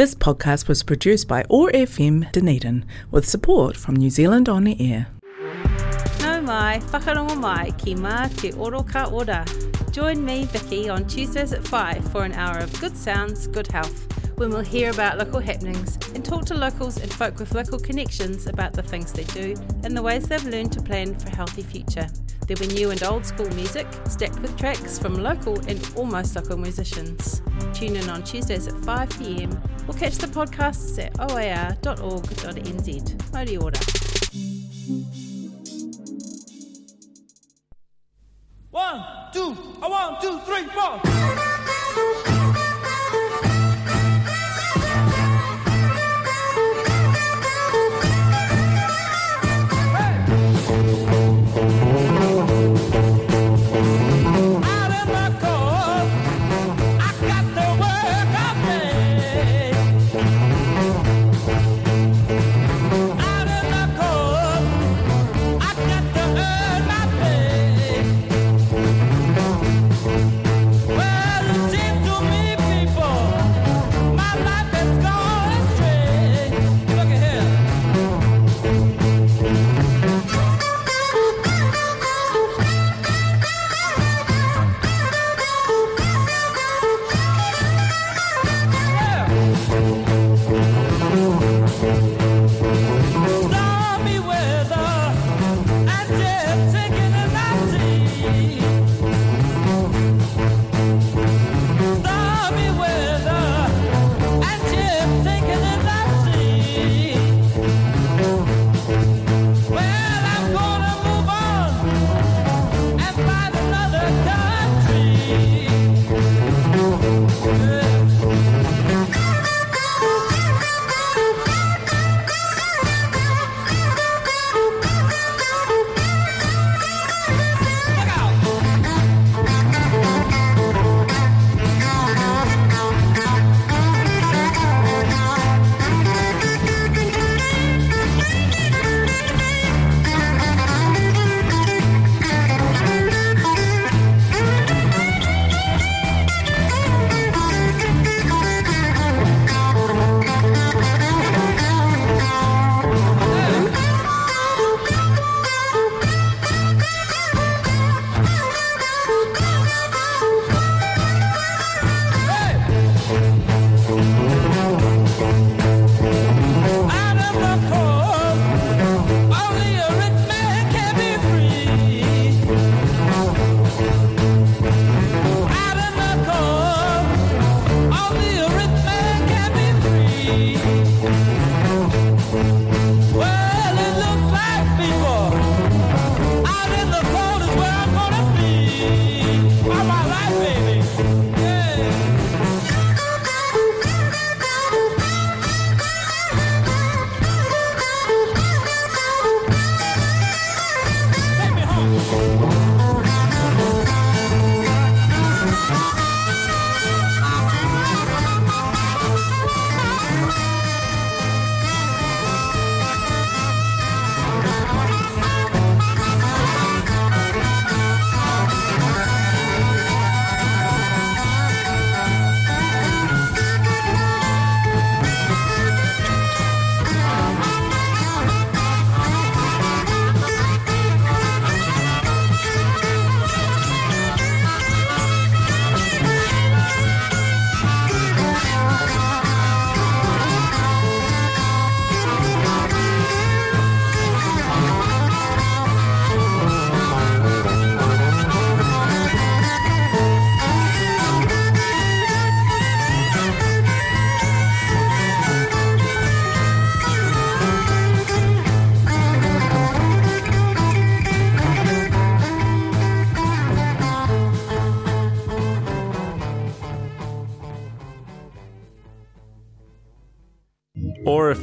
This podcast was produced by OAR FM Dunedin with support from New Zealand On the Air. Nau mai, whakarongo mai ki mā te oro ka ora. Join me, Vicky, on Tuesdays at 5 for an hour of good sounds, good health, when we'll hear about local happenings and talk to locals and folk with local connections about the things they do and the ways they've learned to plan for a healthy future. There'll be new and old school music, stacked with tracks from local and almost local musicians. Tune in on Tuesdays at 5pm or catch the podcasts at oar.org.nz. Mauri ora. One, two, a one, two, three, four.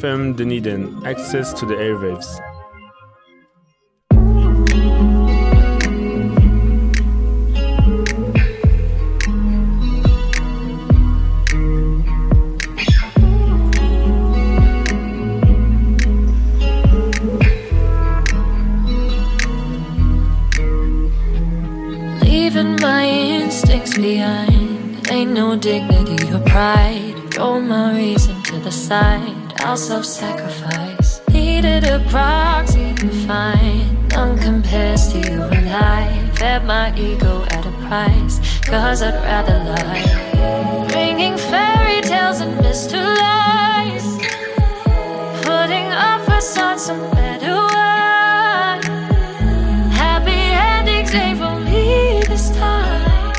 FM Dunedin, access to the airwaves. Price. Cause I'd rather lie. Bringing fairy tales and mystery lies. Putting a facade on better wine. Happy endings ain't for me this time.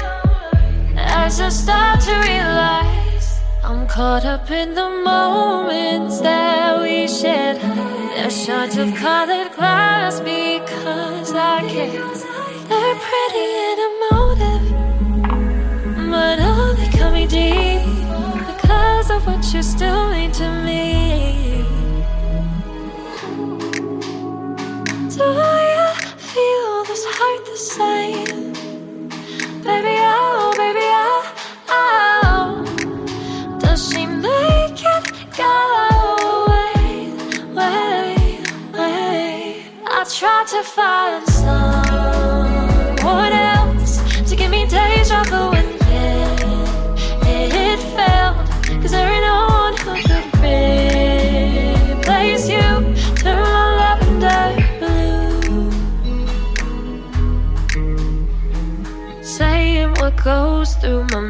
As I start to realize, I'm caught up in the moments that we shared. They're shards of colored glass because I care. They're pretty and emotive, deep because of what you still mean to me.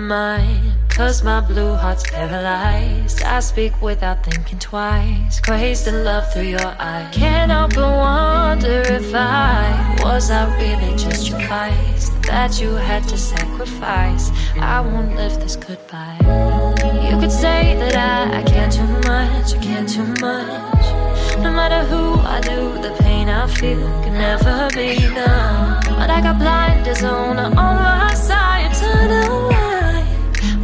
Mind. Cause my blue heart's paralyzed. I speak without thinking twice. Crazed in love through your eyes. Can't help but wonder if I was I really just your vice that you had to sacrifice. I won't live this goodbye. You could say that I, I care too much, I can't too much. No matter who I do, the pain I feel can never be done. But I got blinders on on my side,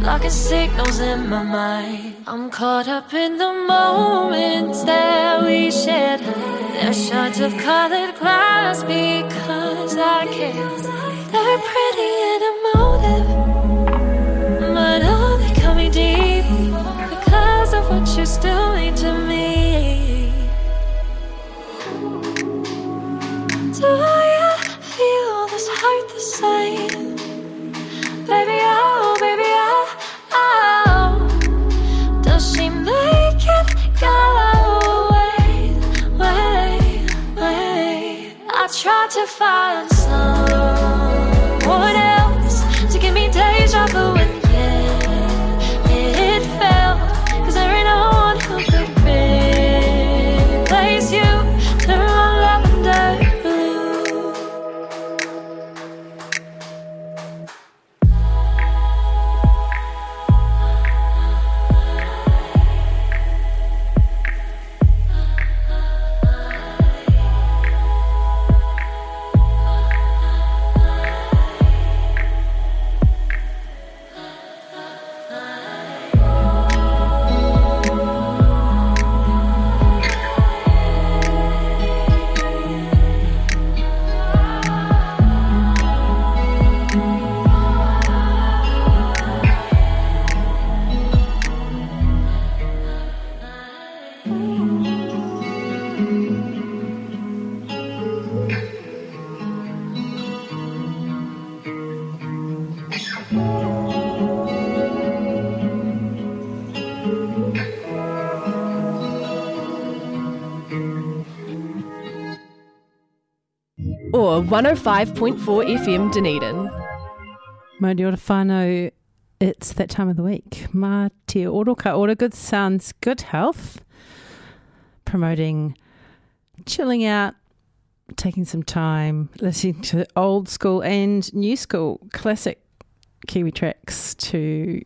blocking signals in my mind. I'm caught up in the moments that we shared. They're shards of colored glass because I care. They're pretty and emotive, tried or 105.4 FM Dunedin. Mauri ora whānau, it's that time of the week. Mā te oro ka ora good sounds, good health. Promoting chilling out, taking some time, listening to old school and new school classic Kiwi tracks to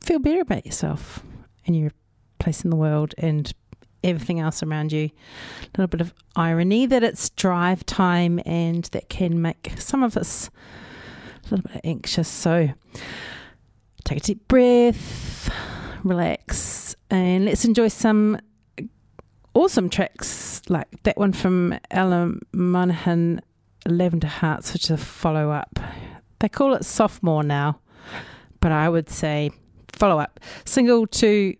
feel better about yourself and your place in the world and everything else around you. A little bit of irony that it's drive time and that can make some of us a little bit anxious. So take a deep breath, relax, and let's enjoy some awesome tracks like that one from Ella Monahan, Lavender Hearts, which is a follow up. They call it sophomore now, but I would say follow up single to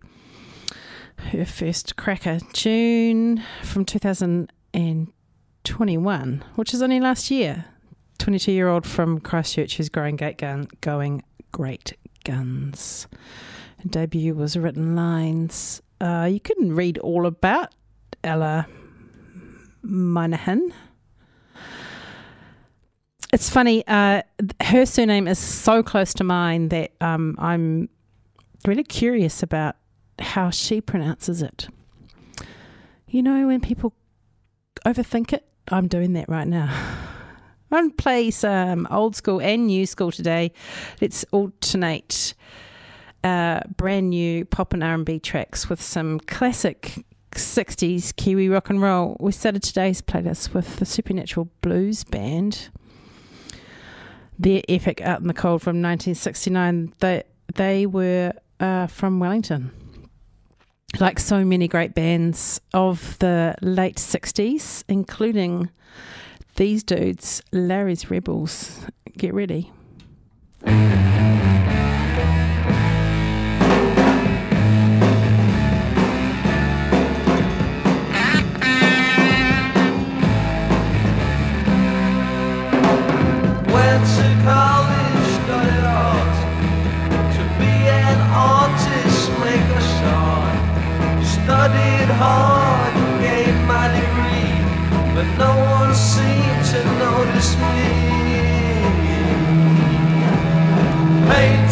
her first cracker, June from 2021, which is only last year. 22 year old from Christchurch who's growing great gun, going great guns. Her debut was written lines uh, you couldn't read all about Ella Minahan. It's funny, uh, her surname is so close to mine that um, I'm really curious about how she pronounces it. You know, when people overthink it, I'm doing that right now. I'm playing play some old school and new school today. Let's alternate uh, brand new pop and R&B tracks with some classic 60s Kiwi rock and roll. We started today's playlist with the Supernatural Blues Band. Their epic Out in the Cold from 1969. They, they were uh, from Wellington like so many great bands of the late 60s, including these dudes, Larry's Rebels. Get ready. no one seemed to notice me. Maybe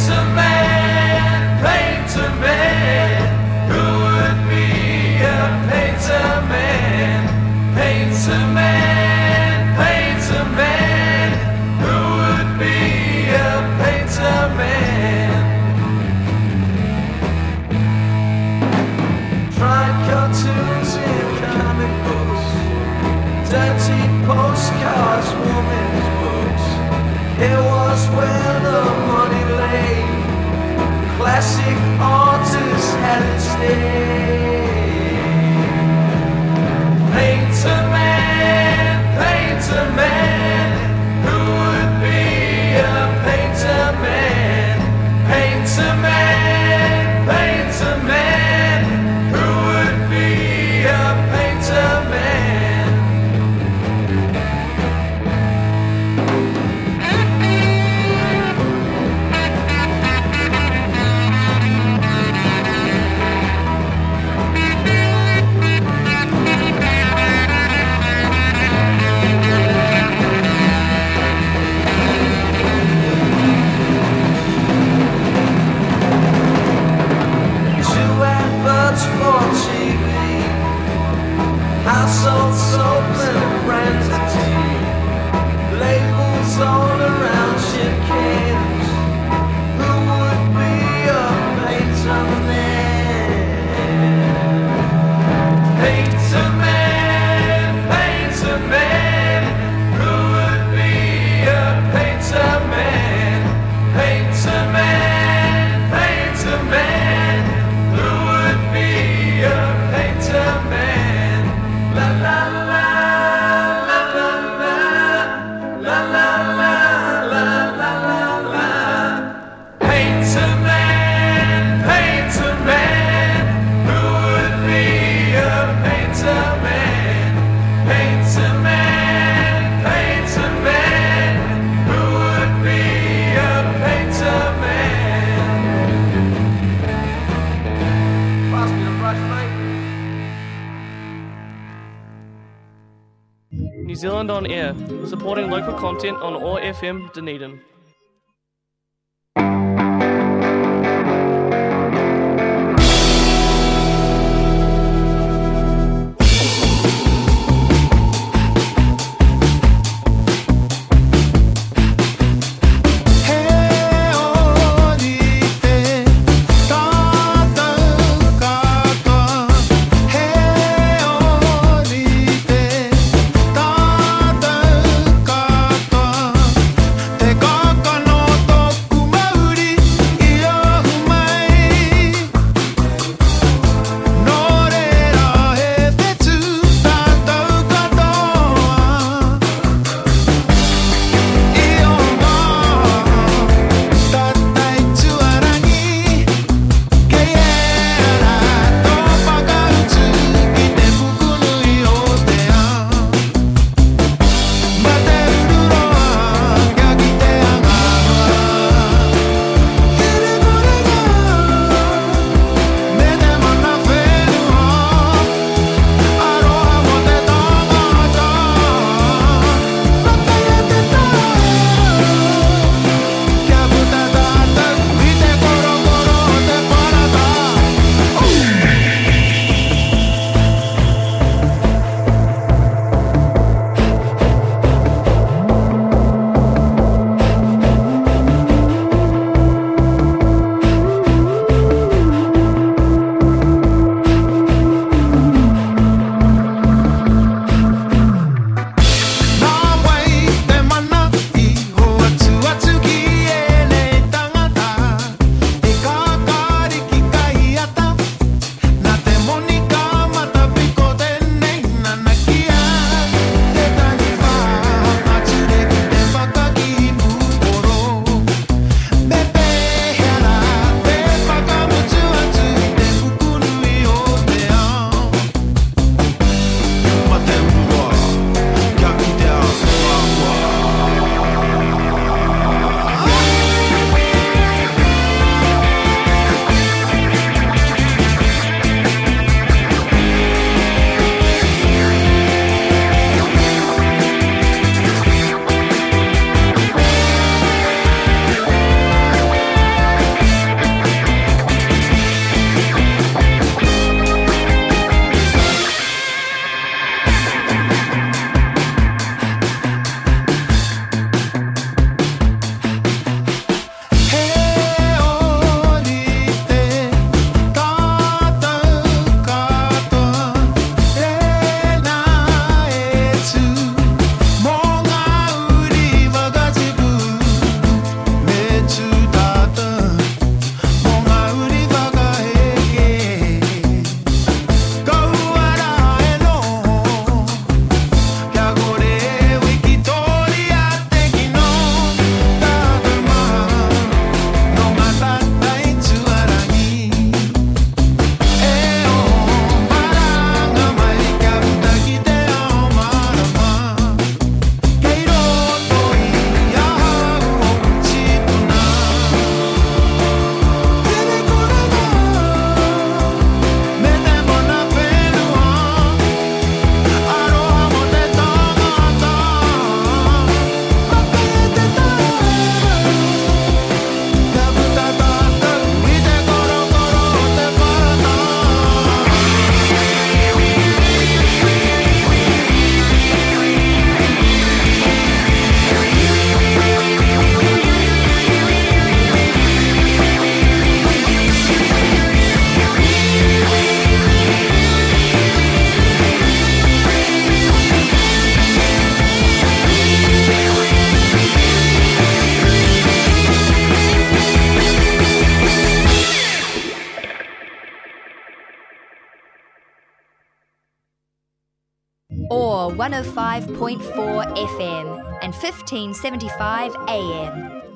105.4 FM and 1575 AM.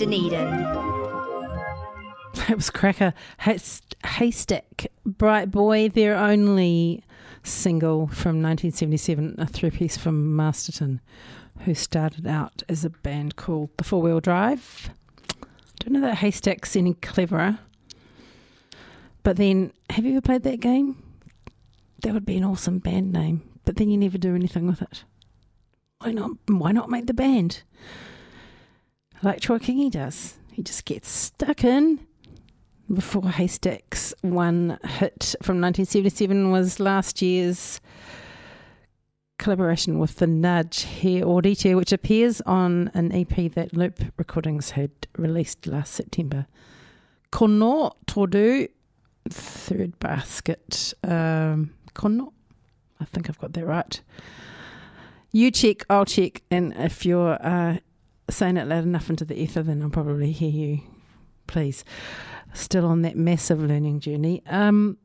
Dunedin. It was cracker. Hayst- Haystack, Bright Boy, their only single from 1977, a three piece from Masterton, who started out as a band called The Four Wheel Drive. I don't know that Haystack's any cleverer. But then, have you ever played that game? That would be an awesome band name. But then you never do anything with it. Why not? Why not make the band? Like Troy Kingi does. He just gets stuck in. Before Haystack's one hit from 1977 was last year's collaboration with the Nudge Here Audite, which appears on an EP that Loop Recordings had released last September. Kono Todu, third basket. Um, Kono, I think I've got that right. You check, I'll check, and if you're uh, saying it loud enough into the ether, then I'll probably hear you. Please. Still on that massive learning journey. Um,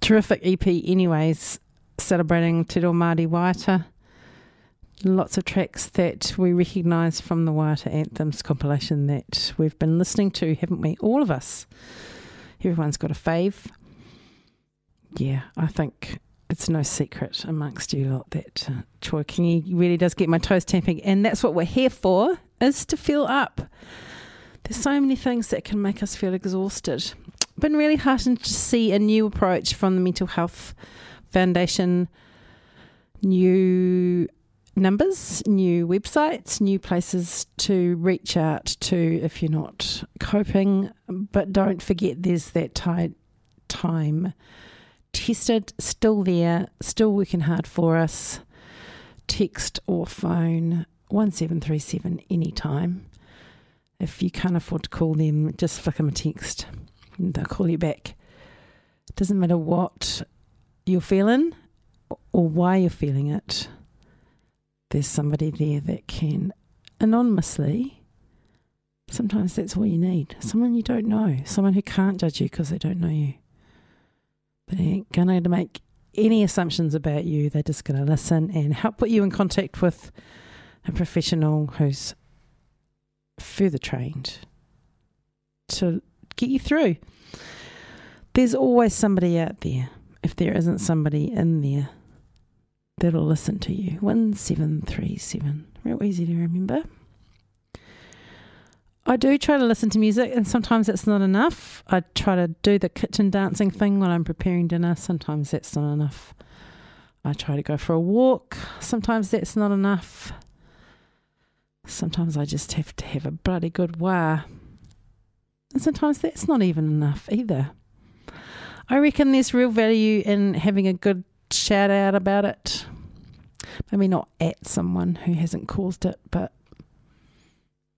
terrific EP, anyways, celebrating Te Reo Māori. Lots of tracks that we recognise from the Waiata Anthems compilation that we've been listening to, haven't we? All of us. Everyone's got a fave. Yeah, I think it's no secret amongst you lot that uh, Troy Kingi really does get my toes tapping, and that's what we're here for, is to fill up. There's so many things that can make us feel exhausted. Been really heartened to see a new approach from the Mental Health Foundation, new numbers, new websites, new places to reach out to if you're not coping. But don't forget there's that tide time tested, still there, still working hard for us. Text or phone 1737 anytime. If you can't afford to call them, just flick them a text and they'll call you back. Doesn't matter what you're feeling or why you're feeling it, there's somebody there that can anonymously. Sometimes that's all you need. Someone you don't know, someone who can't judge you because they don't know you. They ain't gonna make any assumptions about you. They're just gonna listen and help put you in contact with a professional who's further trained to get you through. There's always somebody out there. If there isn't somebody in there that'll listen to you. 1737. Real easy to remember. I do try to listen to music, and sometimes it's not enough. I try to do the kitchen dancing thing when I'm preparing dinner. Sometimes that's not enough. I try to go for a walk. Sometimes that's not enough. Sometimes I just have to have a bloody good wah. And sometimes that's not even enough either. I reckon there's real value in having a good shout out about it. Maybe not at someone who hasn't caused it, but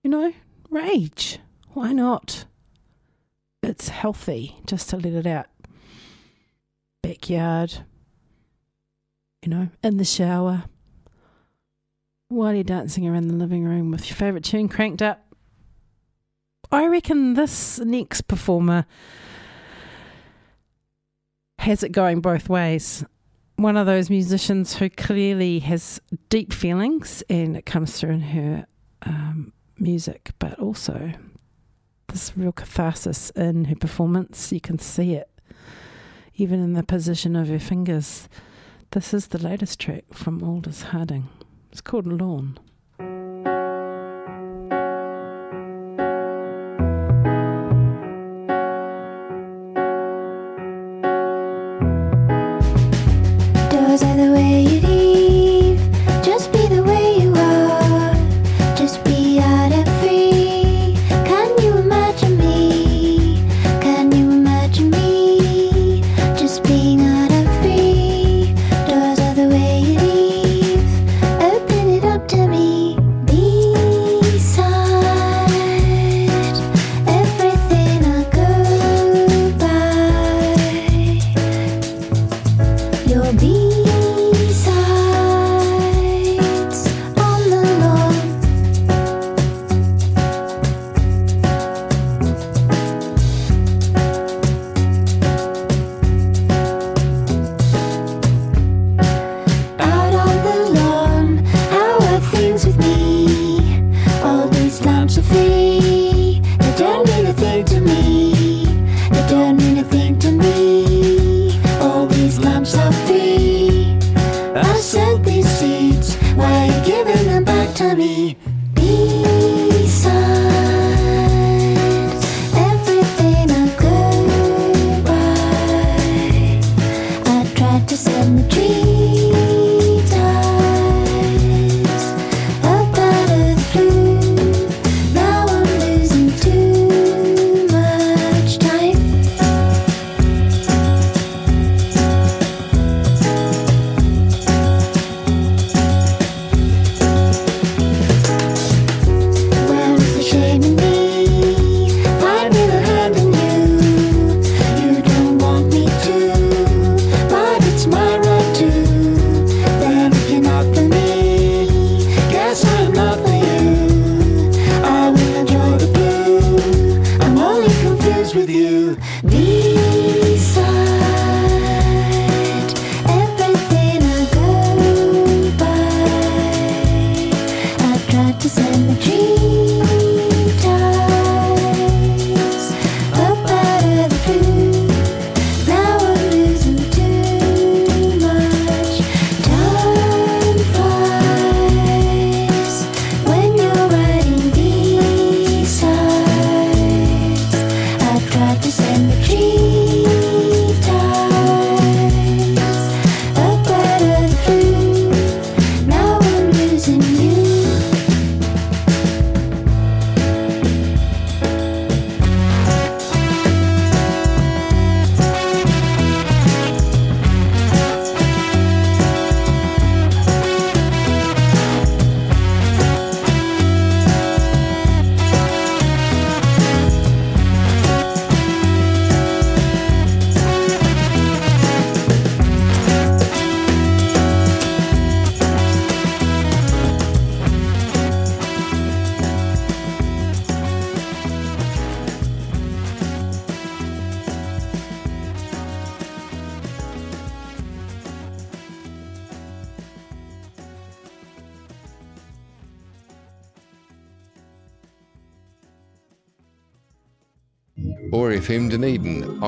you know, rage. Why not? It's healthy just to let it out. Backyard, you know, in the shower, while you're dancing around the living room with your favourite tune cranked up. I reckon this next performer has it going both ways. One of those musicians who clearly has deep feelings and it comes through in her um, music, but also this real catharsis in her performance. You can see it even in the position of her fingers. This is the latest track from Aldous Harding. It's called Lawn.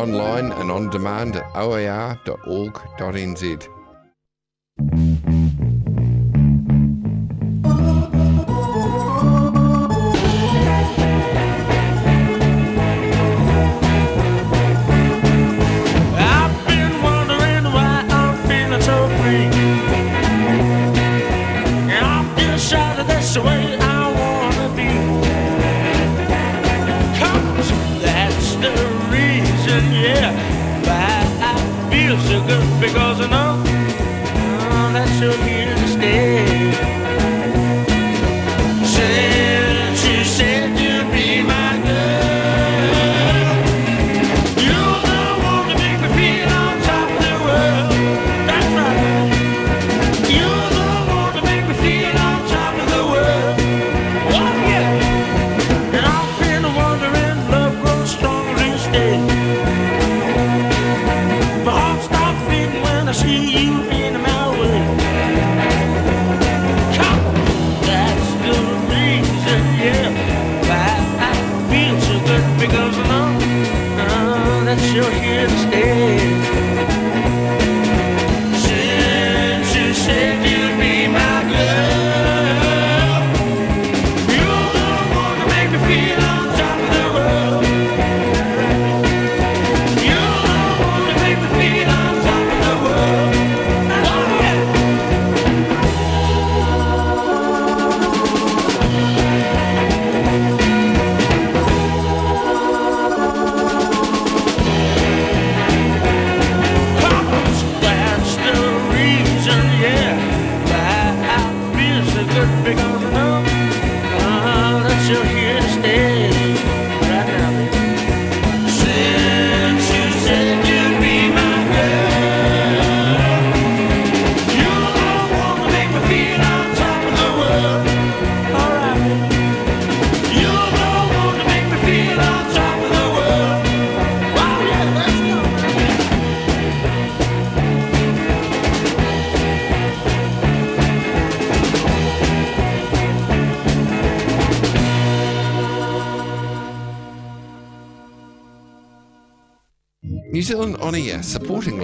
online and on demand at oar.org.nz.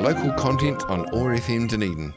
local content on ORFM Dunedin.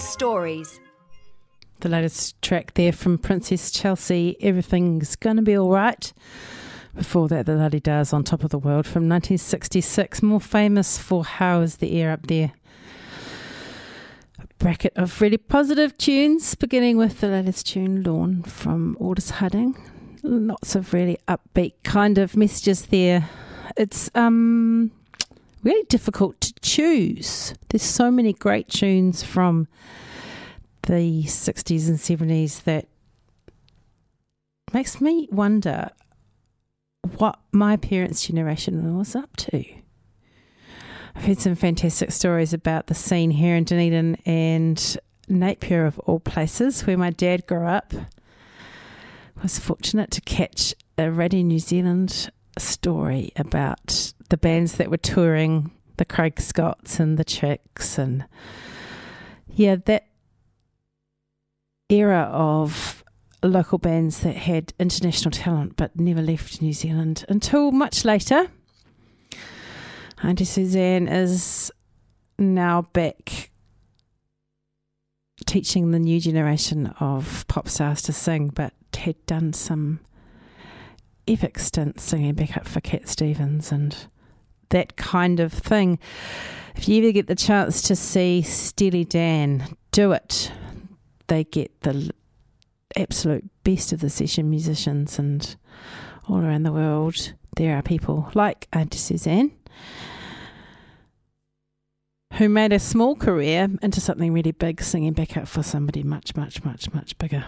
Stories. The latest track there from Princess Chelsea, Everything's Gonna Be Alright. Before that, the La De Da's on Top of the World from 1966, more famous for How Is the Air Up There? A bracket of really positive tunes, beginning with the latest tune, Lawn from Orders Hudding. Lots of really upbeat kind of messages there. It's um really difficult to choose. There's so many great tunes from the 60s and 70s that makes me wonder what my parents' generation was up to. I've heard some fantastic stories about the scene here in Dunedin and Napier, of all places, where my dad grew up. was fortunate to catch a Radio New Zealand story about the bands that were touring, the Craig Scotts and the Chicks, and yeah, that era of local bands that had international talent but never left New Zealand until much later. Auntie Suzanne is now back teaching the new generation of pop stars to sing, but had done some epic stints singing back up for Cat Stevens and that kind of thing. If you ever get the chance to see Steely Dan do it, they get the absolute best of the session musicians and all around the world there are people like Auntie Suzanne who made a small career into something really big singing back up for somebody much much much much bigger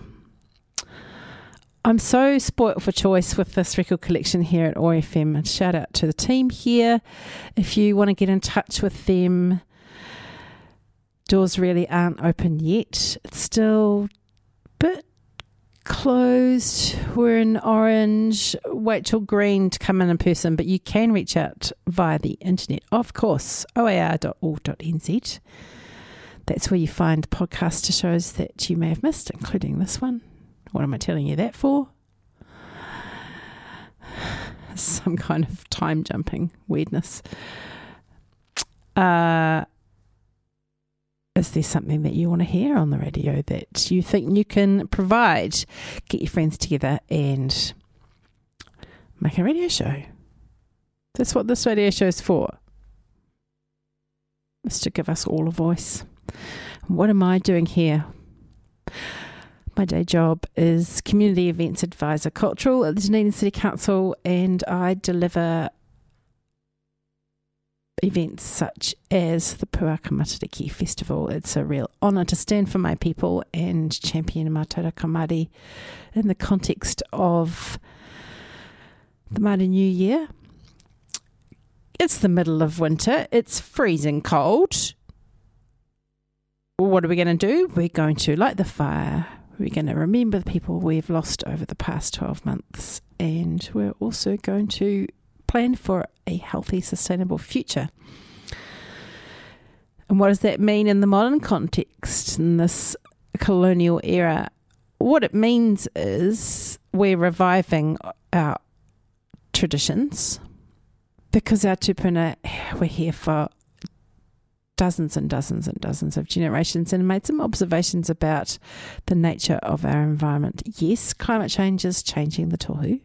I'm so spoilt for choice with this record collection here at ORFM. And shout out to the team here. If you want to get in touch with them, doors really aren't open yet. It's still a bit closed. We're in orange. Wait till green to come in in person, but you can reach out via the internet, of course, oar.org.nz. That's where you find podcast shows that you may have missed, including this one. What am I telling you that for? Some kind of time jumping weirdness. Uh, is there something that you want to hear on the radio that you think you can provide? Get your friends together and make a radio show. That's what this radio show is for. Is to give us all a voice. What am I doing here? My day job is Community Events Advisor Cultural at the Dunedin City Council, and I deliver events such as the Puaka Matariki Festival. It's a real honour to stand for my people and champion Mātauranga Māori in the context of the Māori New Year. It's the middle of winter, it's freezing cold. What are we going to do? We're going to light the fire we're going to remember the people we've lost over the past 12 months, and we're also going to plan for a healthy, sustainable future. And what does that mean in the modern context, in this colonial era? What it means is we're reviving our traditions because our tupuna were here for dozens and dozens and dozens of generations and made some observations about the nature of our environment. Yes, climate change is changing the tohu.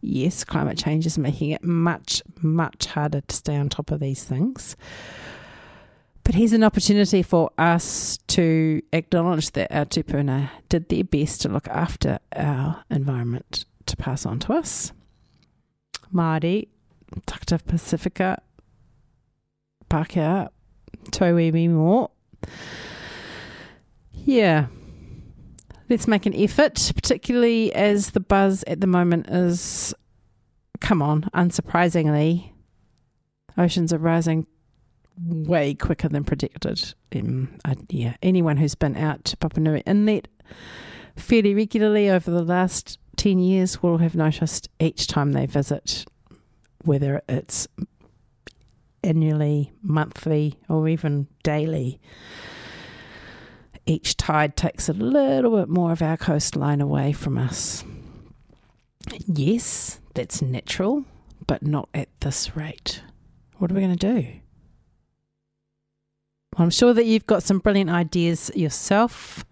Yes, climate change is making it much, much harder to stay on top of these things. But here's an opportunity for us to acknowledge that our tupuna did their best to look after our environment to pass on to us. Māori, Takata Pacifica, Pākehā, Tauiwi more. Yeah. Let's make an effort, particularly as the buzz at the moment is, come on, unsurprisingly, oceans are rising way quicker than predicted. Um, yeah, anyone who's been out to Papanui Inlet fairly regularly over the last 10 years will have noticed each time they visit, whether it's annually, monthly, or even daily. Each tide takes a little bit more of our coastline away from us. Yes, that's natural, but not at this rate. What are we going to do? I'm sure that you've got some brilliant ideas yourself.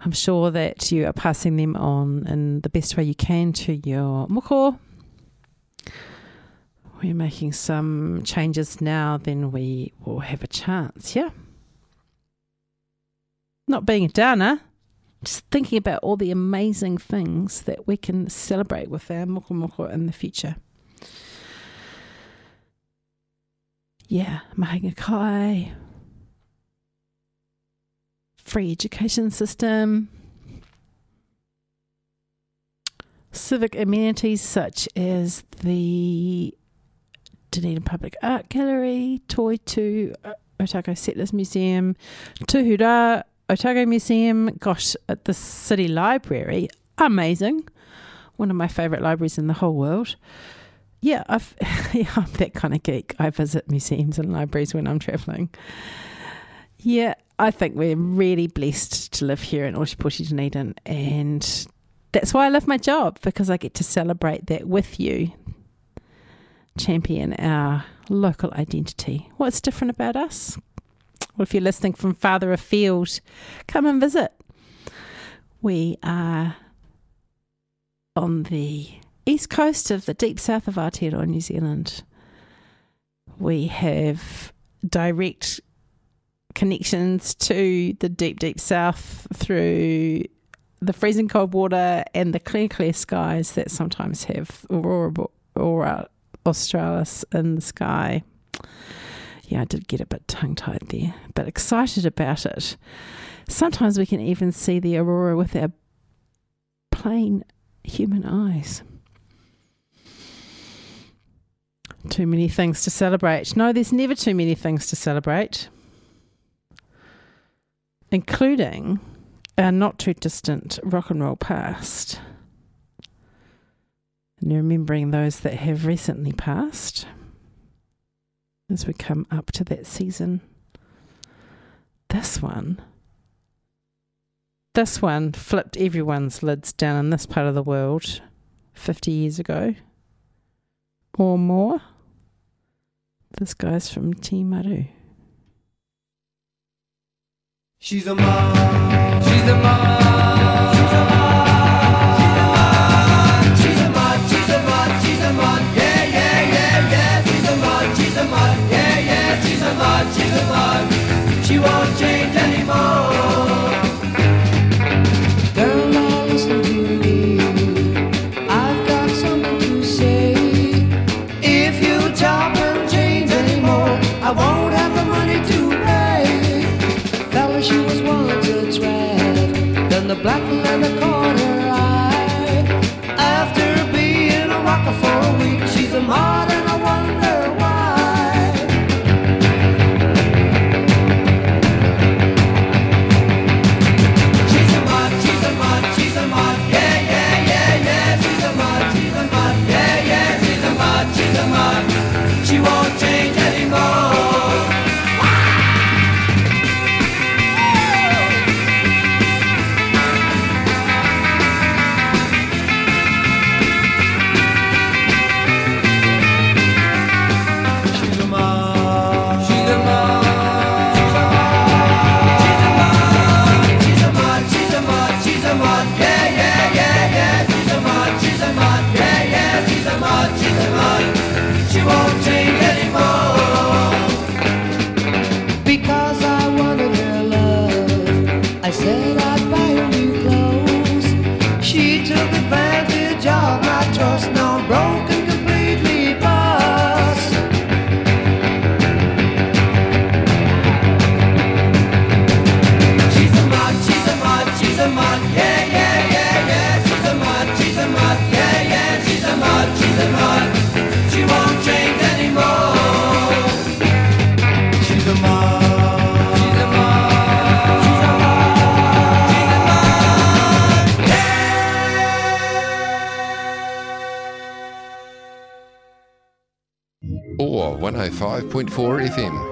I'm sure that you are passing them on in the best way you can to your moko. We're making some changes now, then we will have a chance, yeah? Not being a downer, just thinking about all the amazing things that we can celebrate with our moko moko in the future. Yeah, mahinga kai, free education system, civic amenities such as the Dunedin Public Art Gallery, Toitū uh, Otago Settlers Museum, Tuhura Otago Museum, gosh, at the City Library, amazing. One of my favourite libraries in the whole world. Yeah, I've, yeah, I'm that kind of geek. I visit museums and libraries when I'm travelling. Yeah, I think we're really blessed to live here in Ōtepoti Dunedin, and that's why I love my job because I get to celebrate that with you, champion our local identity. What's different about us? Well, if you're listening from farther afield, come and visit. We are on the east coast of the deep south of Aotearoa, New Zealand. We have direct connections to the deep, deep south through the freezing cold water and the clear, clear skies that sometimes have aurora, aurora australis in the sky. Yeah, I did get a bit tongue tied there, but excited about it. Sometimes we can even see the aurora with our plain human eyes. Too many things to celebrate. No, there's never too many things to celebrate, including our not too distant rock and roll past. And remembering those that have recently passed as we come up to that season. This one, this one flipped everyone's lids down in this part of the world 50 years ago or more. This guy's from Timaru. She's a mom. She's a mom. Won't change anymore. Listen to me. I've got something to say. If you chop and change anymore, I won't have the money to pay. Fella, she was once a. Then the black caught her eye. After being a rocker for a week, she's a 105.4 FM.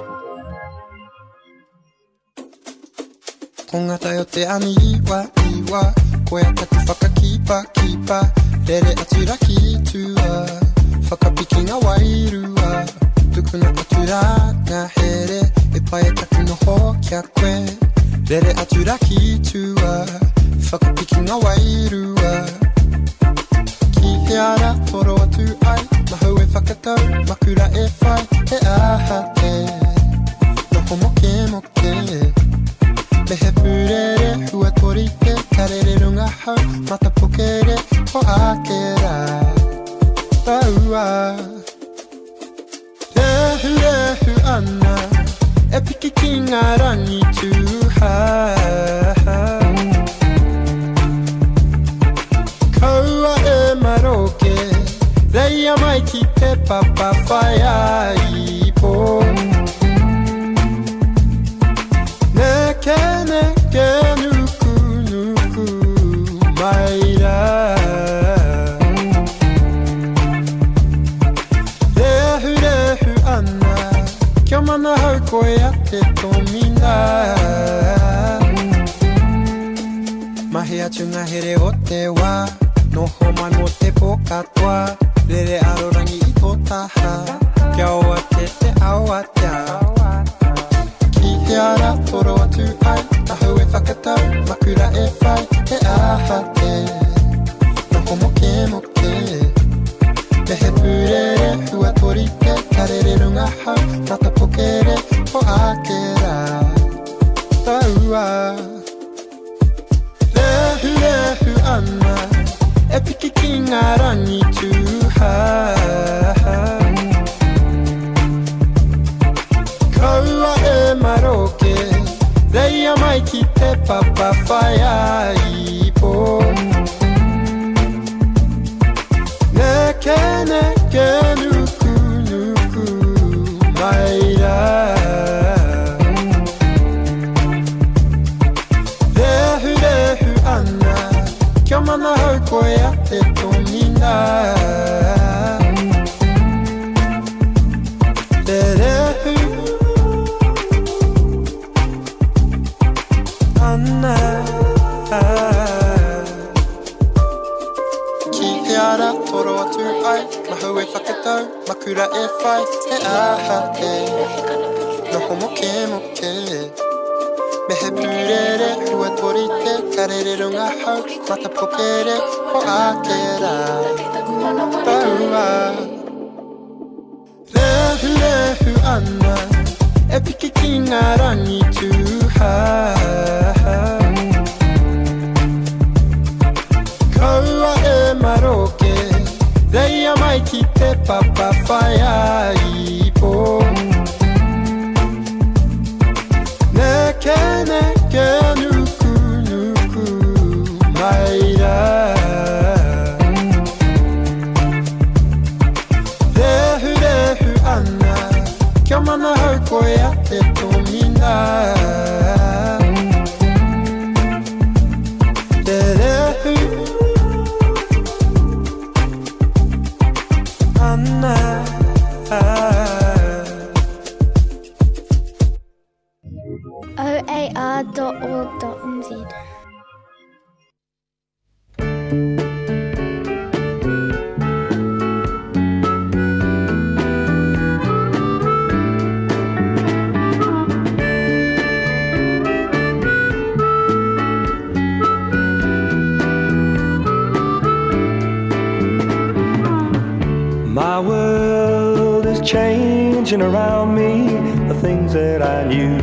Watching around me, the things that I knew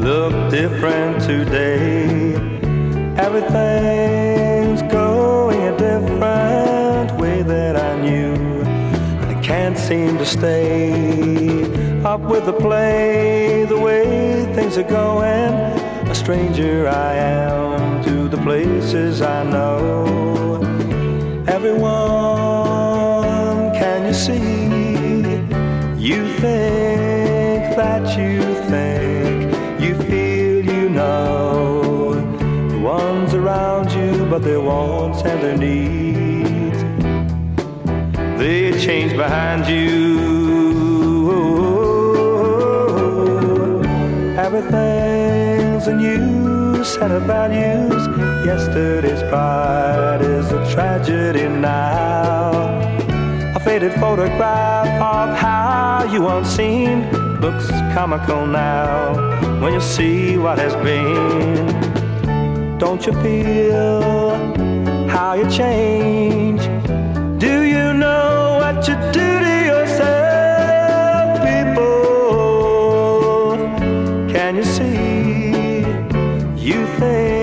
look different today. Everything's going a different way that I knew. I can't seem to stay up with the play, the way things are going. A stranger I am to the places I know. Everyone, can you see? think that you think you feel you know. The ones around you but their wants and their needs they change behind you. Everything's a new set of values. Yesterday's pride is a tragedy now. A faded photograph of how you unseen looks comical now when you see what has been. Don't you feel how you change? Do you know what you do to yourself, people? Can you see? You think.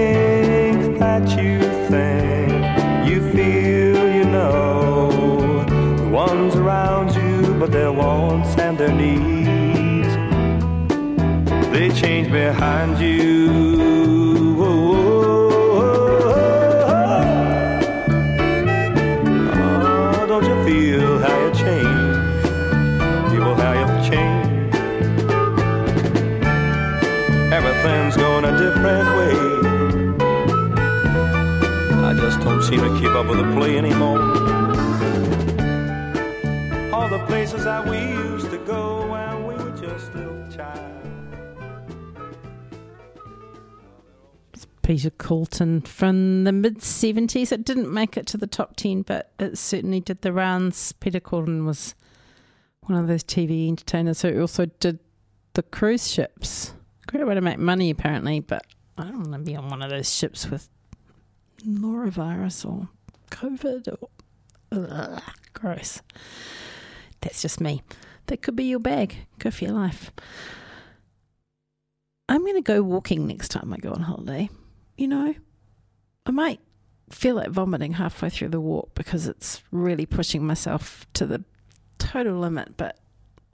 Their wants and their needs they change behind you. Oh, don't you feel how you change? How you change? Everything's going a different way. I just don't seem to keep up with the play anymore. Places that we used to go when we were just little child. Peter Coulton from the mid 70s. It didn't make it to the top 10, but it certainly did the rounds. Peter Coulton was one of those TV entertainers who also did the cruise ships. Great way to make money, apparently, but I don't want to be on one of those ships with norovirus or COVID or. Ugh, gross. That's just me. That could be your bag. Go for your life. I'm going to go walking next time I go on holiday. You know, I might feel like vomiting halfway through the walk because it's really pushing myself to the total limit, but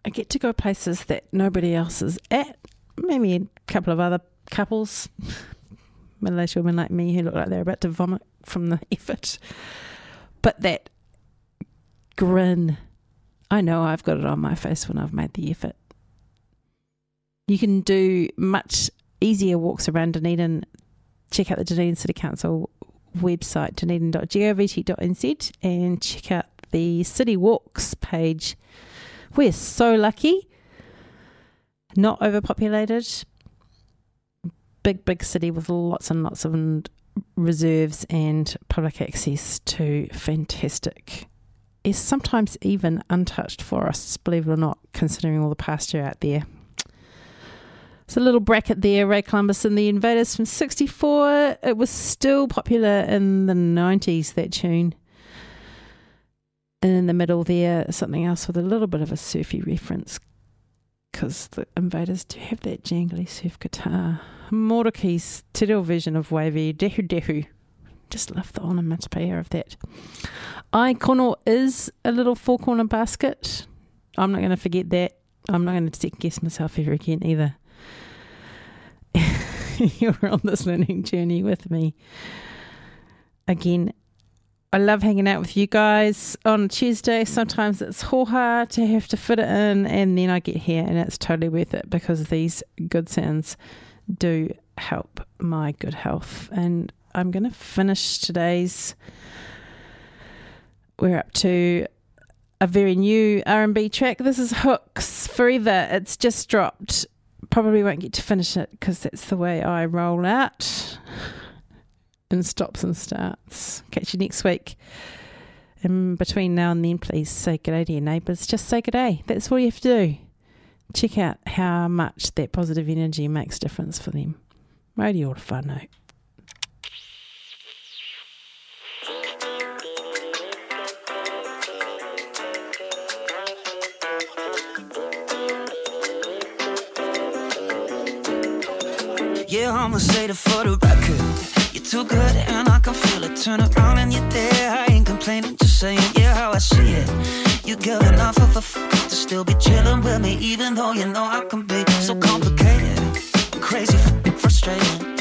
I get to go places that nobody else is at. Maybe a couple of other couples, middle aged women like me who look like they're about to vomit from the effort. But that grin, I know I've got it on my face when I've made the effort. You can do much easier walks around Dunedin. Check out the Dunedin City Council website, dunedin.govt.nz, and check out the City Walks page. We're so lucky. Not overpopulated. Big, big city with lots and lots of reserves and public access to fantastic is sometimes even untouched forests, believe it or not, considering all the pasture out there. It's a little bracket there, Ray Columbus and the Invaders from 64. It was still popular in the 90s, that tune. And in the middle there, something else with a little bit of a surfy reference, because the Invaders do have that jangly surf guitar. Moroki's te reo version of Wavy, Dehu Dehu. Just love the onomatopoeia of that. I Kono is a little four corner basket. I'm not going to forget that. I'm not going to second guess myself ever again either. You're on this learning journey with me. Again, I love hanging out with you guys on Tuesday. Sometimes it's hoha to have to fit it in, and then I get here, and it's totally worth it because these good sounds do help my good health. And I'm going to finish today's. We're up to a very new R&B track. This is Hooks Forever. It's just dropped. Probably won't get to finish it because that's the way I roll out. And stops and starts. Catch you next week. And between now and then, please say good day to your neighbours. Just say good day. That's all you have to do. Check out how much that positive energy makes difference for them. Mauri ora whānau. Yeah, I'ma say it for the record. You're too good and I can feel it. Turn around and you're there. I ain't complaining, just saying, yeah, how I see it. You give enough of a f- to still be chilling with me, even though you know I can be so complicated, crazy, f- frustrating.